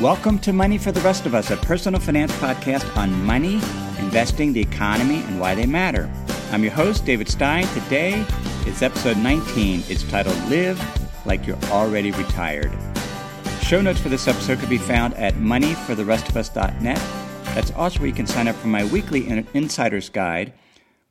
Welcome to Money for the Rest of Us, a personal finance podcast on money, investing, the economy, and why they matter. I'm your host, David Stein. Today is episode 19. It's titled Live Like You're Already Retired. Show notes for this episode can be found at moneyfortherestofus.net. That's also where you can sign up for my weekly Insider's Guide,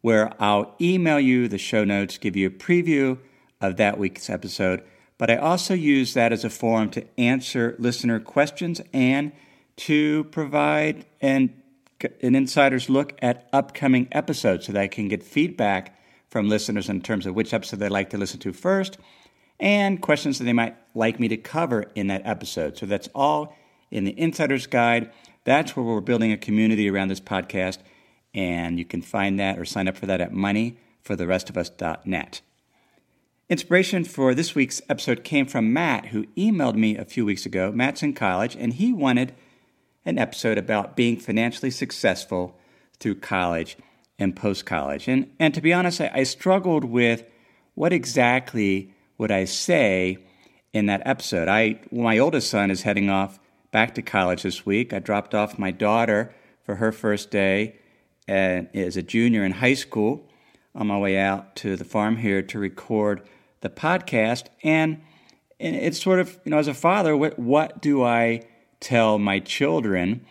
where I'll email you the show notes, give you a preview of that week's episode, but I also use that as a forum to answer listener questions and to provide an, an insider's look at upcoming episodes so that I can get feedback from listeners in terms of which episode they'd like to listen to first and questions that they might like me to cover in that episode. So that's all in the Insider's Guide. That's where we're building a community around this podcast, and you can find that or sign up for that at moneyfortherestofus.net. Inspiration for this week's episode came from Matt, who emailed me a few weeks ago. Matt's in college, and he wanted an episode about being financially successful through college and post college. And, and to be honest, I, I struggled with what exactly would I say in that episode. I, my oldest son is heading off back to college this week. I dropped off my daughter for her first day uh, as a junior in high school on my way out to the farm here to record the podcast. And, it's sort of, you know, as a father, what, what do I tell my children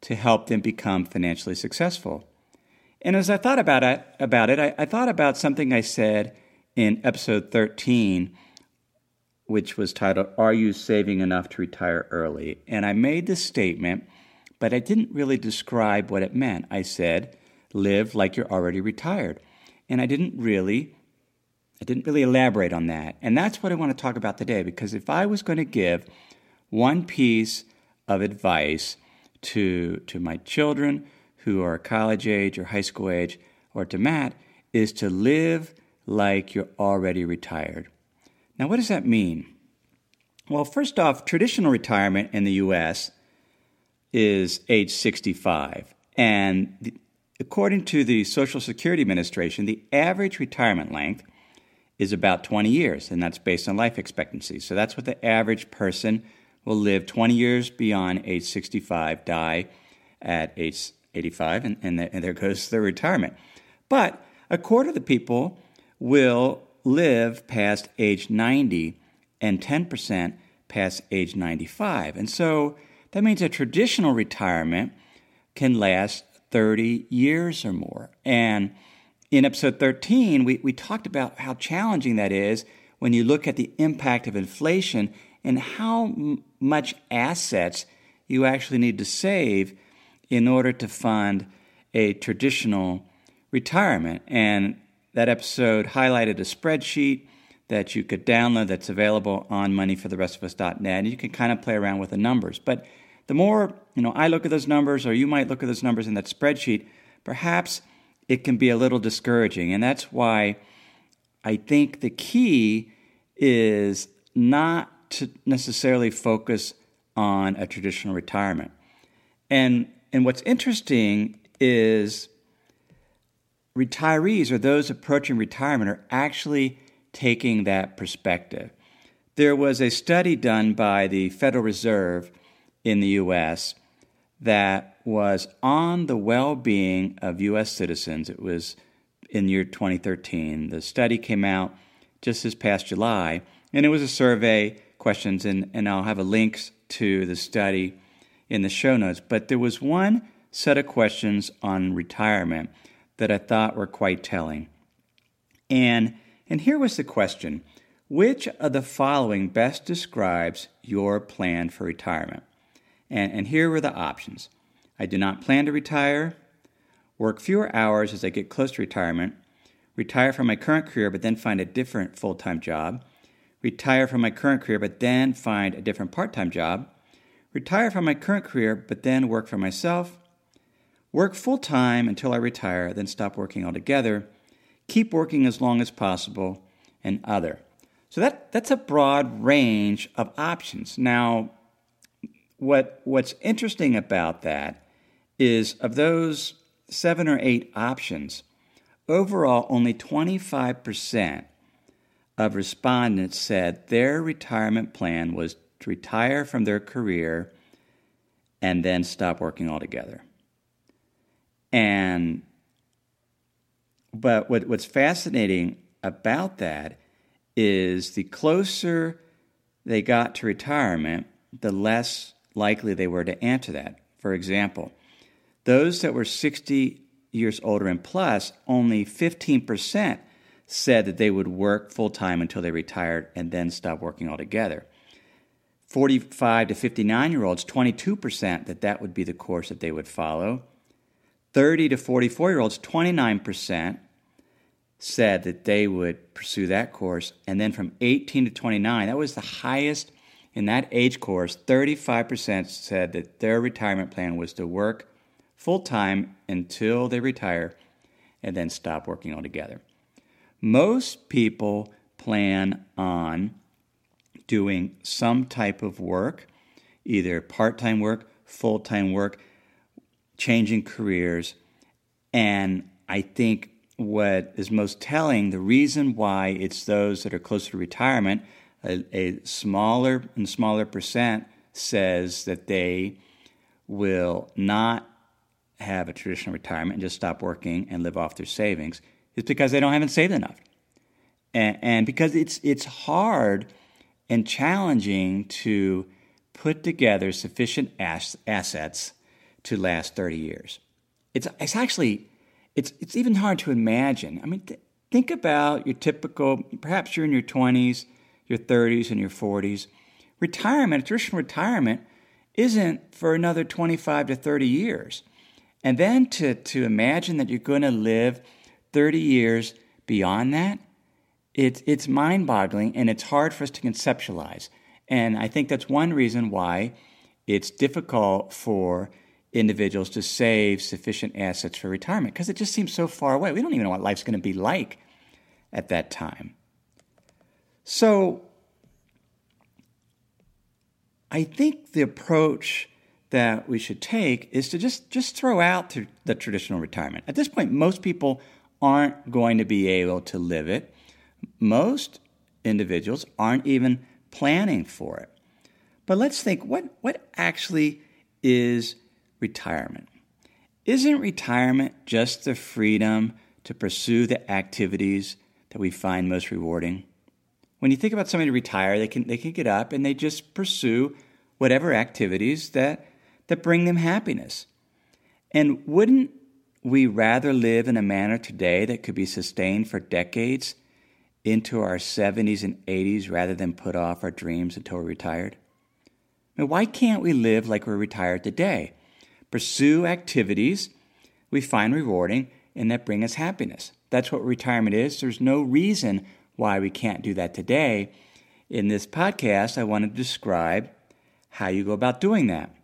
to help them become financially successful? And as I thought about it, about it I, I thought about something I said in episode 13, which was titled, Are You Saving Enough to Retire Early? And I made this statement, but I didn't really describe what it meant. I said, Live like you're already retired. And I didn't really I didn't really elaborate on that. And that's what I want to talk about today because if I was going to give one piece of advice to, to my children who are college age or high school age, or to Matt, is to live like you're already retired. Now, what does that mean? Well, first off, traditional retirement in the U.S. is age 65. And according to the Social Security Administration, the average retirement length is about 20 years, and that's based on life expectancy. So that's what the average person will live 20 years beyond age 65, die at age 85, and, and, the, and there goes their retirement. But a quarter of the people will live past age 90, and 10% past age 95. And so that means a traditional retirement can last 30 years or more. And in episode 13, we, we talked about how challenging that is when you look at the impact of inflation and how m- much assets you actually need to save in order to fund a traditional retirement. And that episode highlighted a spreadsheet that you could download that's available on moneyfortherestofus.net. And you can kind of play around with the numbers. But the more you know, I look at those numbers, or you might look at those numbers in that spreadsheet, perhaps it can be a little discouraging. And that's why I think the key is not to necessarily focus on a traditional retirement. And, and what's interesting is retirees or those approaching retirement are actually taking that perspective. There was a study done by the Federal Reserve in the US that was on the well being of U.S. citizens. It was in year 2013. The study came out just this past July, and it was a survey questions, and, and I'll have a link to the study in the show notes. But there was one set of questions on retirement that I thought were quite telling. And, and here was the question Which of the following best describes your plan for retirement? And, and here were the options I do not plan to retire, work fewer hours as I get close to retirement, retire from my current career but then find a different full time job, retire from my current career but then find a different part time job, retire from my current career but then work for myself, work full time until I retire, then stop working altogether, keep working as long as possible, and other. So that, that's a broad range of options. Now, what, what's interesting about that is of those seven or eight options, overall, only 25% of respondents said their retirement plan was to retire from their career and then stop working altogether. And but what, what's fascinating about that is the closer they got to retirement, the less likely they were to answer that. For example, those that were 60 years older and plus, only 15% said that they would work full time until they retired and then stop working altogether. 45 to 59 year olds, 22% that that would be the course that they would follow. 30 to 44 year olds, 29% said that they would pursue that course. And then from 18 to 29, that was the highest in that age course. 35% said that their retirement plan was to work full time until they retire and then stop working altogether. Most people plan on doing some type of work, either part time work, full time work, changing careers. And I think what is most telling, the reason why it's those that are closer to retirement, a, a smaller and smaller percent says that they will not have a traditional retirement and just stop working and live off their savings is because they don't haven't saved enough. And, and because it's it's hard and challenging to put together sufficient ass, assets to last 30 years. It's, it's actually, it's, it's even hard to imagine. I mean, th- think about your typical, perhaps you're in your 20s, your 30s, and your 40s. Retirement, traditional retirement, isn't for another 25 to 30 years. And then to, to imagine that you're going to live 30 years beyond that, it's, it's mind boggling and it's hard for us to conceptualize. And I think that's one reason why it's difficult for individuals to save sufficient assets for retirement because it just seems so far away. We don't even know what life's going to be like at that time. So I think the approach that we should take is to just, just throw out the traditional retirement. At this point, most people aren't going to be able to live it most individuals aren't even planning for it. But let's think what, what actually is retirement? Isn't retirement just the freedom to pursue the activities that we find most rewarding? When you think about somebody to retire, they can, they can get up and they just pursue whatever activities that, that bring them happiness. And wouldn't we rather live in a manner today that could be sustained for decades into our 70s and 80s rather than put off our dreams until we're retired? I mean, why can't we live like we're retired today? Pursue activities we find rewarding and that bring us happiness. That's what retirement is. There's no reason why we can't do that today. In this podcast, I want to describe how you go about doing that.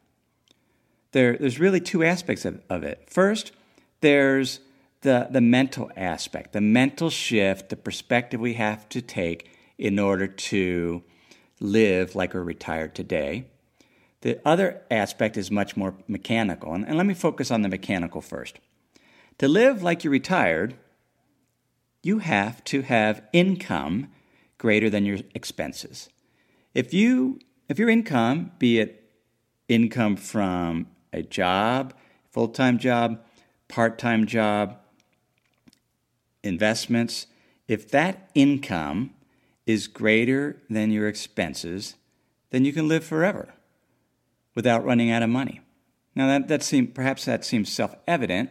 There, there's really two aspects of, of it. First, there's the, the mental aspect, the mental shift, the perspective we have to take in order to live like we're retired today. The other aspect is much more mechanical, and, and let me focus on the mechanical first. To live like you're retired, you have to have income greater than your expenses. If you if your income, be it income from a job, full-time job, part-time job, investments, if that income is greater than your expenses, then you can live forever without running out of money. Now, that, that seem, perhaps that seems self evident.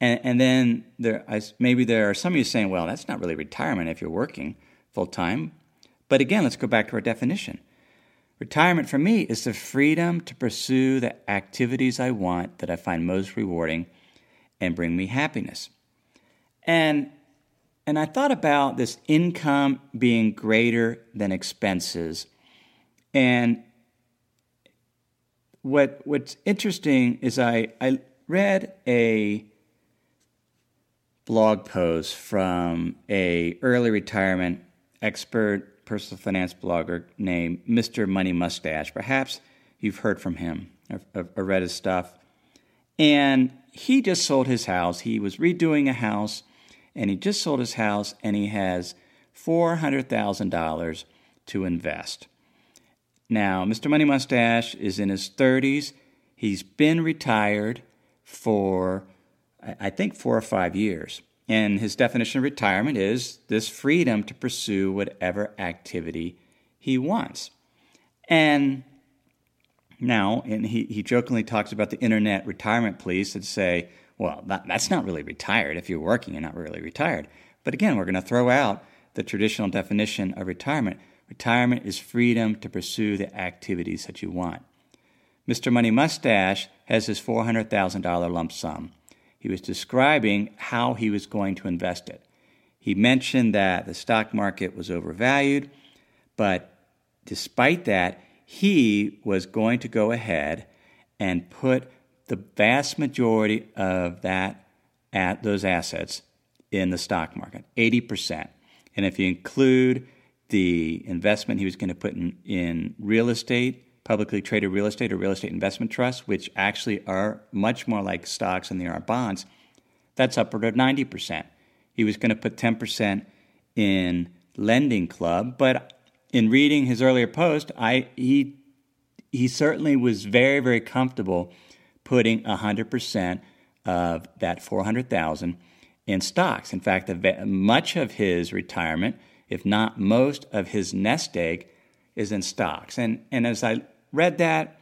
And, and then there, maybe there are some of you saying, well, that's not really retirement if you're working full time. But again, let's go back to our definition. Retirement for me is the freedom to pursue the activities I want that I find most rewarding and bring me happiness. And and I thought about this income being greater than expenses. And what what's interesting is I, I read a blog post from a early retirement expert personal finance blogger named Mr. Money Mustache. Perhaps you've heard from him or, read his stuff. And he just sold his house. He was redoing a house and he just sold his house and he has $400,000 to invest. Now, Mr. Money Mustache is in his 30s. He's been retired for, I think, four or five years. And his definition of retirement is this freedom to pursue whatever activity he wants. And now, and he, he jokingly talks about the internet retirement police that say, well, that, that's not really retired. If you're working, you're not really retired. But again, we're going to throw out the traditional definition of retirement. Retirement is freedom to pursue the activities that you want. Mr. Money Mustache has his $400,000 lump sum. He was describing how he was going to invest it. He mentioned that the stock market was overvalued, but despite that, he was going to go ahead and put the vast majority of that at those assets in the stock market, 80%. And if you include the investment he was going to put in, in real estate, publicly traded real estate or real estate investment trusts, which actually are much more like stocks than they are bonds, that's upward of 90%. He was going to put 10% in lending club, but in reading his earlier post, I he he certainly was very very comfortable putting 100% of that 400,000 in stocks. In fact, much of his retirement, if not most of his nest egg, is in stocks. And, and as I read that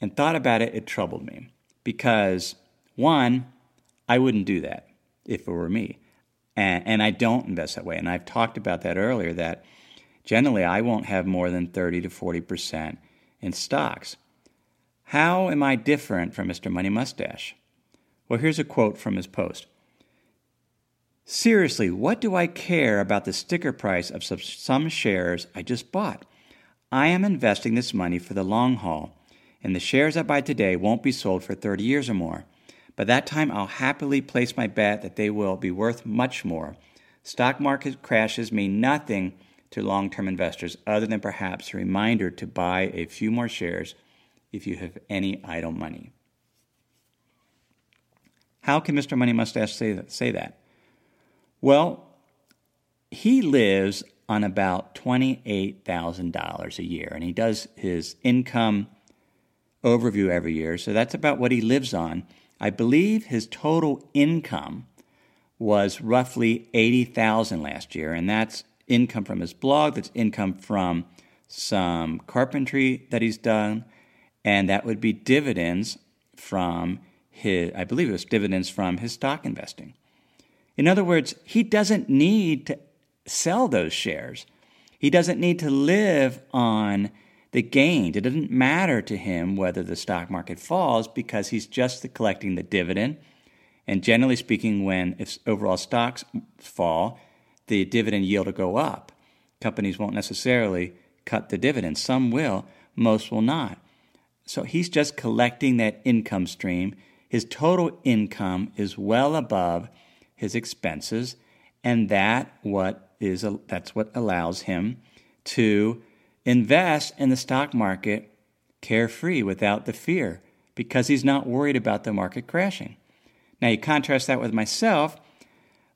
and thought about it, it troubled me because, one, I wouldn't do that if it were me. And, and I don't invest that way. And I've talked about that earlier that generally I won't have more than 30 to 40% in stocks. How am I different from Mr. Money Mustache? Well, here's a quote from his post Seriously, what do I care about the sticker price of some shares I just bought? I am investing this money for the long haul, and the shares I buy today won't be sold for 30 years or more. By that time, I'll happily place my bet that they will be worth much more. Stock market crashes mean nothing to long term investors other than perhaps a reminder to buy a few more shares if you have any idle money. How can Mr. Money Mustache say that? Say that? Well, he lives on about $28,000 a year, and he does his income overview every year. So that's about what he lives on. I believe his total income was roughly 80,000 last year, and that's income from his blog, that's income from some carpentry that he's done, and that would be dividends from his I believe it was dividends from his stock investing. In other words, he doesn't need to sell those shares. He doesn't need to live on the gain. It doesn't matter to him whether the stock market falls because he's just collecting the dividend. And generally speaking, when if overall stocks fall, the dividend yield will go up. Companies won't necessarily cut the dividend. Some will, most will not. So he's just collecting that income stream. His total income is well above his expenses, and that what is that's what allows him to invest in the stock market carefree without the fear because he's not worried about the market crashing. Now you contrast that with myself,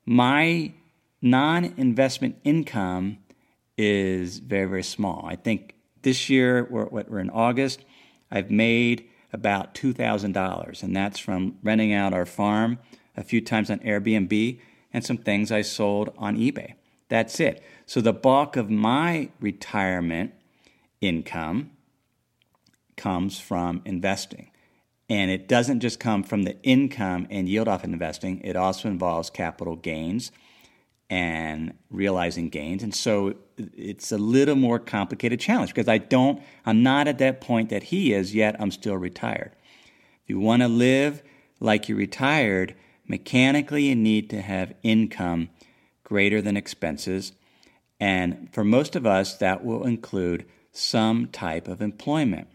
my non-investment income is very very small. I think this year we're, we're in August, I've made about $2,000 and that's from renting out our farm a few times on Airbnb, and some things I sold on eBay. That's it. So the bulk of my retirement income comes from investing. And it doesn't just come from the income and yield off investing, it also involves capital gains and realizing gains. And so it's a little more complicated challenge because I don't, I'm not at that point that he is yet. I'm still retired. If you want to live like you're retired, Mechanically, you need to have income greater than expenses. And for most of us, that will include some type of employment.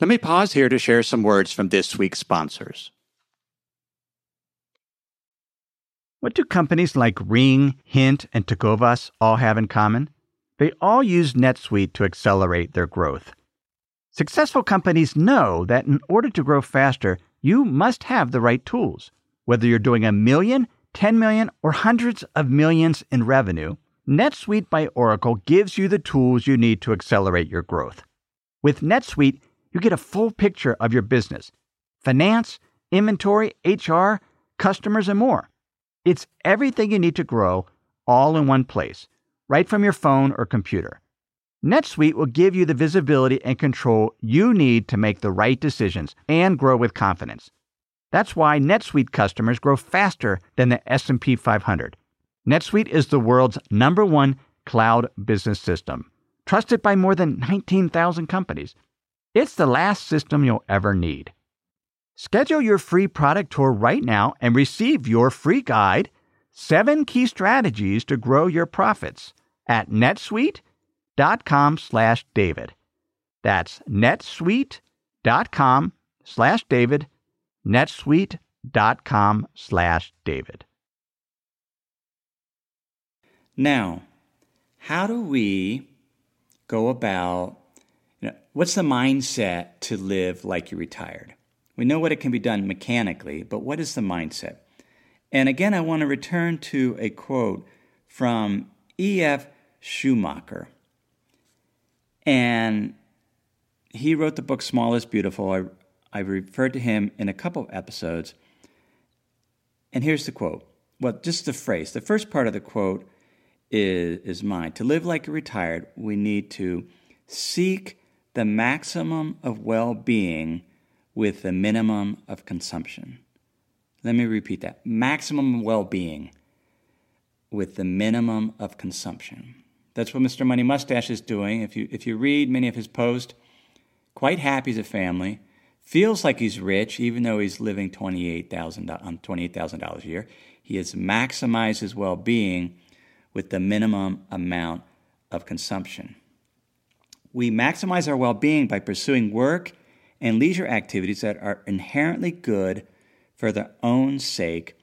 Let me pause here to share some words from this week's sponsors. What do companies like Ring, Hint, and Tecovas all have in common? They all use NetSuite to accelerate their growth. Successful companies know that in order to grow faster, you must have the right tools. Whether you're doing a million, 10 million, or hundreds of millions in revenue, NetSuite by Oracle gives you the tools you need to accelerate your growth. With NetSuite, You get a full picture of your business finance, inventory, HR, customers, and more. It's everything you need to grow all in one place, right from your phone or computer. NetSuite will give you the visibility and control you need to make the right decisions and grow with confidence. That's why NetSuite customers grow faster than the S&P 500. NetSuite is the world's number 1 cloud business system, trusted by more than 19,000 companies. It's the last system you'll ever need. Schedule your free product tour right now and receive your free guide, 7 key strategies to grow your profits at netsuite.com netsuite.com slash David. That's netsuite.com slash David, netsuite.com slash David. Now, how do we go about, you know, what's the mindset to live like you're retired? We know what it can be done mechanically, but what is the mindset? And again, I want to return to a quote from E.F. Schumacher. And he wrote the book Small is Beautiful. I, I referred to him in a couple of episodes. And here's the quote. Well, just the phrase. The first part of the quote is, is mine. To live like a retired, we need to seek the maximum of well being with the minimum of consumption. Let me repeat that maximum well being with the minimum of consumption. That's what Mr. Money Mustache is doing. If you, if you read many of his posts, quite happy as a family, feels like he's rich, even though he's living $28,000 on um, $28,000 a year. He has maximized his well being with the minimum amount of consumption. We maximize our well being by pursuing work and leisure activities that are inherently good for their own sake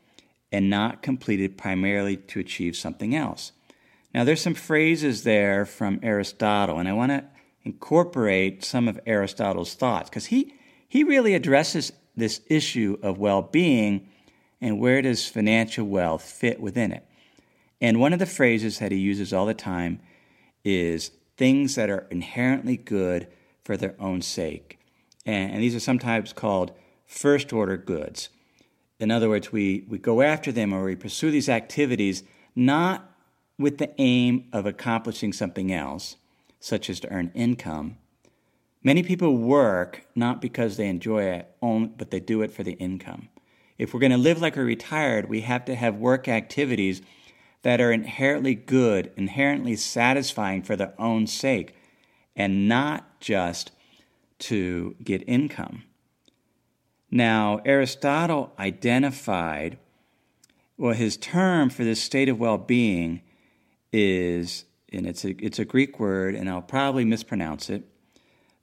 and not completed primarily to achieve something else. Now, there's some phrases there from Aristotle, and I want to incorporate some of Aristotle's thoughts because he, he really addresses this issue of well being and where does financial wealth fit within it. And one of the phrases that he uses all the time is things that are inherently good for their own sake. And, these are sometimes called first order goods. In other words, we, we go after them or we pursue these activities not with the aim of accomplishing something else, such as to earn income. Many people work not because they enjoy it, but they do it for the income. If we're going to live like we're retired, we have to have work activities that are inherently good, inherently satisfying for their own sake, and not just to get income. Now, Aristotle identified, well, his term for this state of well being is, and it's a, it's a Greek word, and I'll probably mispronounce it,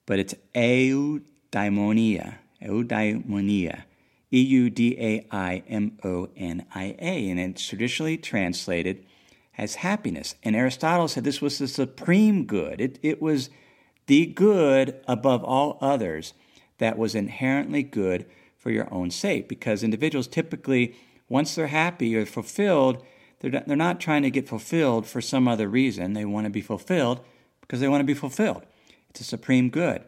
but it's eudaimonia, eudaimonia, E U D A I M O N I A, and it's traditionally translated as happiness. And Aristotle said this was the supreme good. It, it was the good above all others that was inherently good for your own sake, because individuals typically, once they're happy or fulfilled, they're they're not trying to get fulfilled for some other reason. They want to be fulfilled because they want to be fulfilled. A supreme good.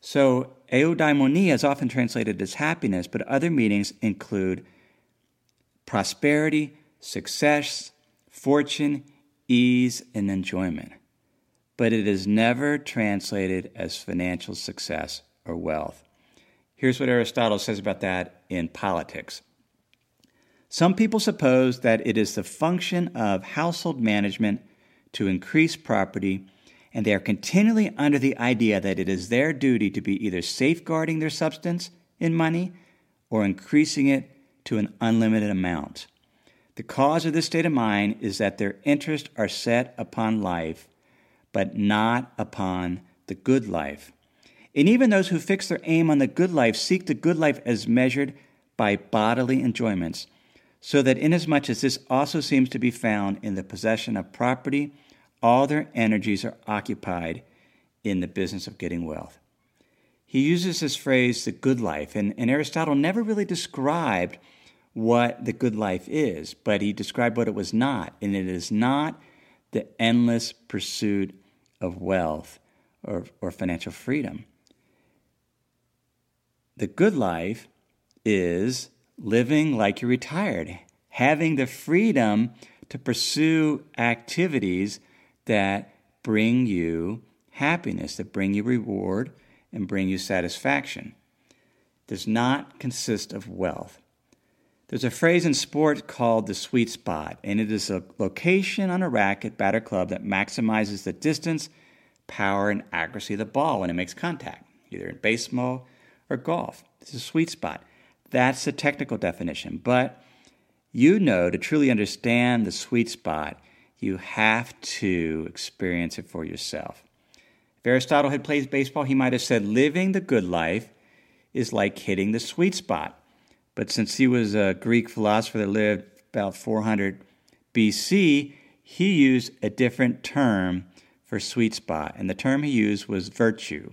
So, eudaimonia is often translated as happiness, but other meanings include prosperity, success, fortune, ease, and enjoyment. But it is never translated as financial success or wealth. Here's what Aristotle says about that in politics. Some people suppose that it is the function of household management to increase property, and they are continually under the idea that it is their duty to be either safeguarding their substance in money or increasing it to an unlimited amount. The cause of this state of mind is that their interests are set upon life, but not upon the good life. And even those who fix their aim on the good life seek the good life as measured by bodily enjoyments so that inasmuch as this also seems to be found in the possession of property, all their energies are occupied in the business of getting wealth. He uses this phrase, the good life, and, and Aristotle never really described what the good life is, but he described what it was not, and it is not the endless pursuit of wealth or, or financial freedom. the good life is living like you're retired, having the freedom to pursue activities that bring you happiness, that bring you reward and bring you satisfaction. Does not consist of wealth. There's a phrase in sport called the sweet spot, and it is a location on a racket, batter club that maximizes the distance, power, and accuracy of the ball when it makes contact, either in baseball or golf. It's a sweet spot. That's the technical definition. But you know, to truly understand the sweet spot, you have to experience it for yourself. If Aristotle had played baseball, he might have said, living the good life is like hitting the sweet spot. But since he was a Greek philosopher that lived about 400 BC, he used a different term for sweet spot, and the term he used was virtue.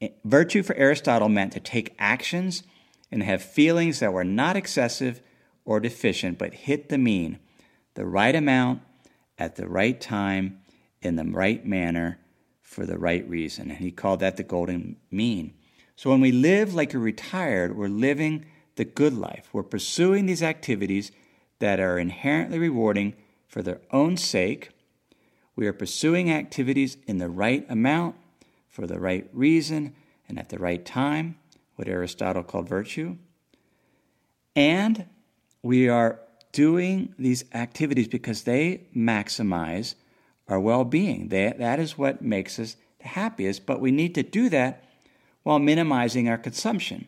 Eh, virtue for Aristotle meant to take actions and have feelings that were not excessive or deficient, but hit the mean, the right amount, at the right time, in the right manner, for the right reason. And he called that the golden mean. So when we live like you're retired, we're living the good life. We're pursuing these activities that are inherently rewarding for their own sake. We are pursuing activities in the right amount, for the right reason, and at the right time, what Aristotle called virtue. And we are doing these activities because they maximize our well being. That is what makes us the happiest, but we need to do that while minimizing our consumption.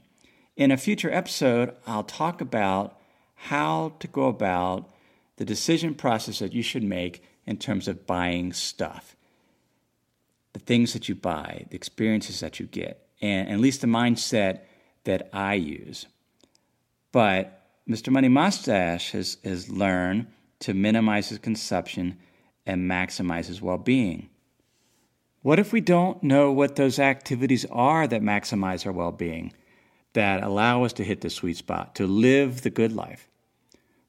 In a future episode, I'll talk about how to go about the decision process that you should make in terms of buying stuff. The things that you buy, the experiences that you get, and at least the mindset that I use. But Mr. Money Mustache has, has learned to minimize his consumption and maximize his well being. What if we don't know what those activities are that maximize our well being? that allow us to hit the sweet spot, to live the good life?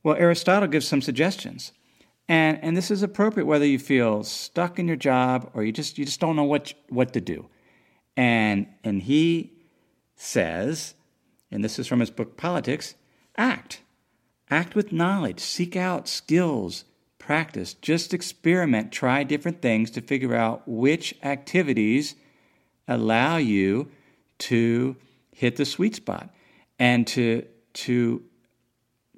Well, Aristotle gives some suggestions. And, and this is appropriate whether you feel stuck in your job or you just, you just don't know what, what to do. And, and he says, and this is from his book Politics act. Act with knowledge, seek out skills, practice, just experiment, try different things to figure out which activities allow you to hit the sweet spot and to to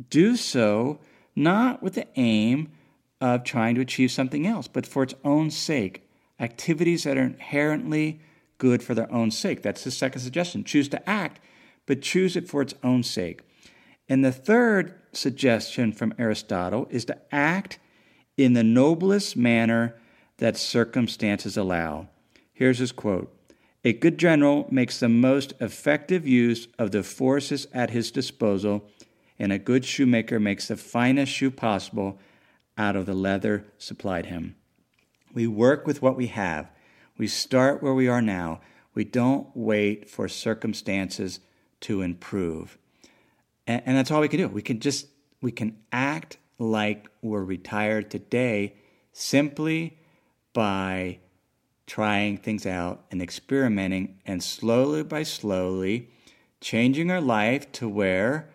do so not with the aim of trying to achieve something else, but for its own sake. Activities that are inherently good for their own sake. That's the second suggestion. Choose to act, but choose it for its own sake. And the third suggestion from Aristotle is to act in the noblest manner that circumstances allow. Here's his quote a good general makes the most effective use of the forces at his disposal, and a good shoemaker makes the finest shoe possible out of the leather supplied him. We work with what we have. We start where we are now. We don't wait for circumstances to improve. And, and that's all we can do. We can just we can act like we're retired today simply by trying things out and experimenting and slowly by slowly changing our life to where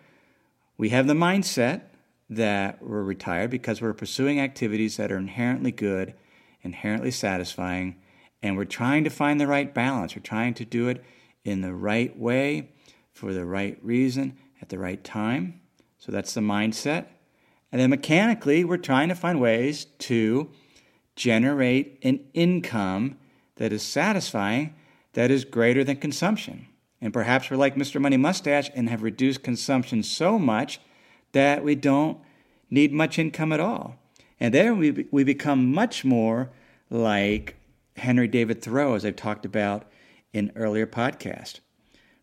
we have the mindset that we're retired because we're pursuing activities that are inherently good, inherently satisfying, and we're trying to find the right balance. We're trying to do it in the right way, for the right reason, at the right time. So that's the mindset. And then mechanically, we're trying to find ways to generate an income that is satisfying that is greater than consumption. And perhaps we're like Mr. Money Mustache and have reduced consumption so much that we don't need much income at all. And then we, we become much more like Henry David Thoreau, as I've talked about in earlier podcasts.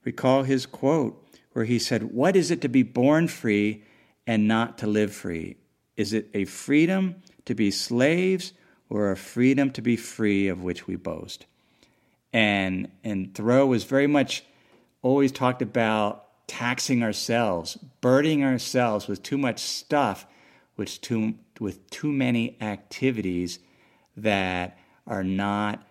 Recall his quote where he said, What is it to be born free and not to live free? Is it a freedom to be slaves or a freedom to be free of which we boast. And and Thoreau was very much always talked about taxing ourselves, burdening ourselves with too much stuff, which too with too many activities that are not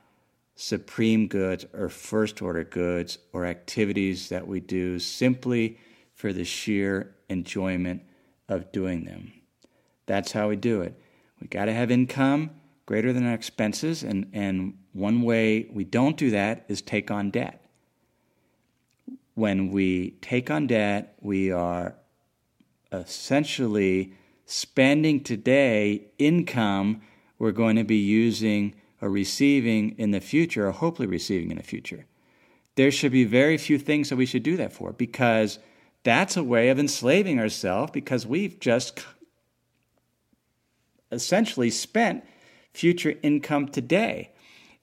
supreme goods or first order goods or activities that we do simply for the sheer enjoyment of doing them. That's how we do it. We got to have income greater than our expenses, and, and one way we don't do that is take on debt. When we take on debt, we are essentially spending today income we're going to be using or receiving in the future, or hopefully receiving in the future. There should be very few things that we should do that for because that's a way of enslaving ourselves because we've just essentially spent future income today.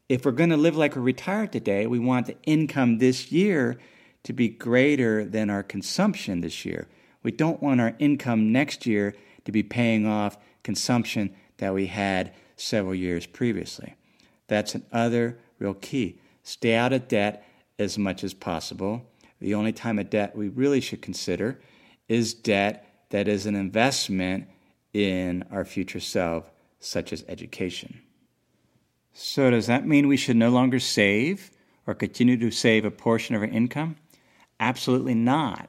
If we're going to live like we're retired today, we want the income this year to be greater than our consumption this year. We don't want our income next year to be paying off consumption that we had several years previously. That's another real key. Stay out of debt as much as possible. The only time of debt we really should consider is debt that is an investment in our future self, such as education. So, does that mean we should no longer save or continue to save a portion of our income? Absolutely not.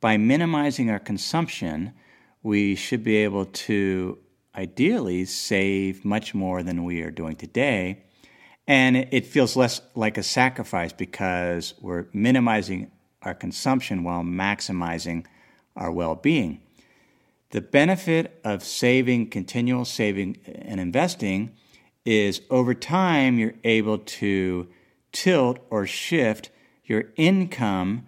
By minimizing our consumption, we should be able to ideally save much more than we are doing today. And it feels less like a sacrifice because we're minimizing our consumption while maximizing our well being. The benefit of saving, continual saving, and investing is over time you're able to tilt or shift your income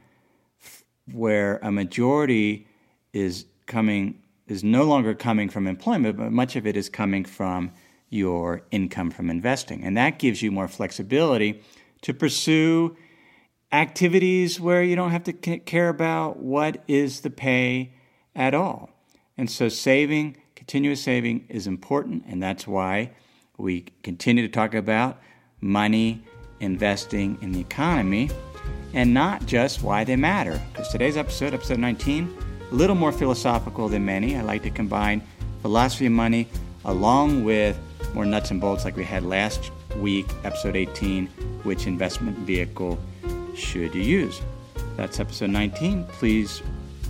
where a majority is coming is no longer coming from employment, but much of it is coming from your income from investing. And that gives you more flexibility to pursue activities where you don't have to care about what is the pay at all. And so saving, continuous saving is important, and that's why we continue to talk about money investing in the economy and not just why they matter. Because today's episode, episode 19, a little more philosophical than many. I like to combine philosophy of money along with more nuts and bolts like we had last week, episode 18, which investment vehicle should you use? That's episode 19. Please,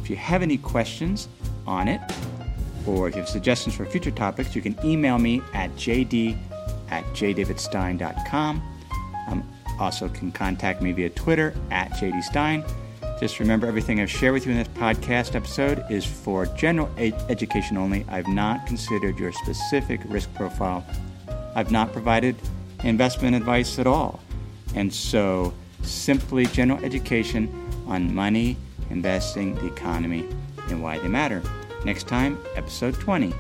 if you have any questions on it, or if you have suggestions for future topics, you can email me at jd at jdavidstein.com. Um, also can contact me via Twitter at jdstein. Just remember everything I've shared with you in this podcast episode is for general ed- education only. I've not considered your specific risk profile. I've not provided investment advice at all. And so, simply general education on money, investing, the economy, and why they matter. Next time, episode 20.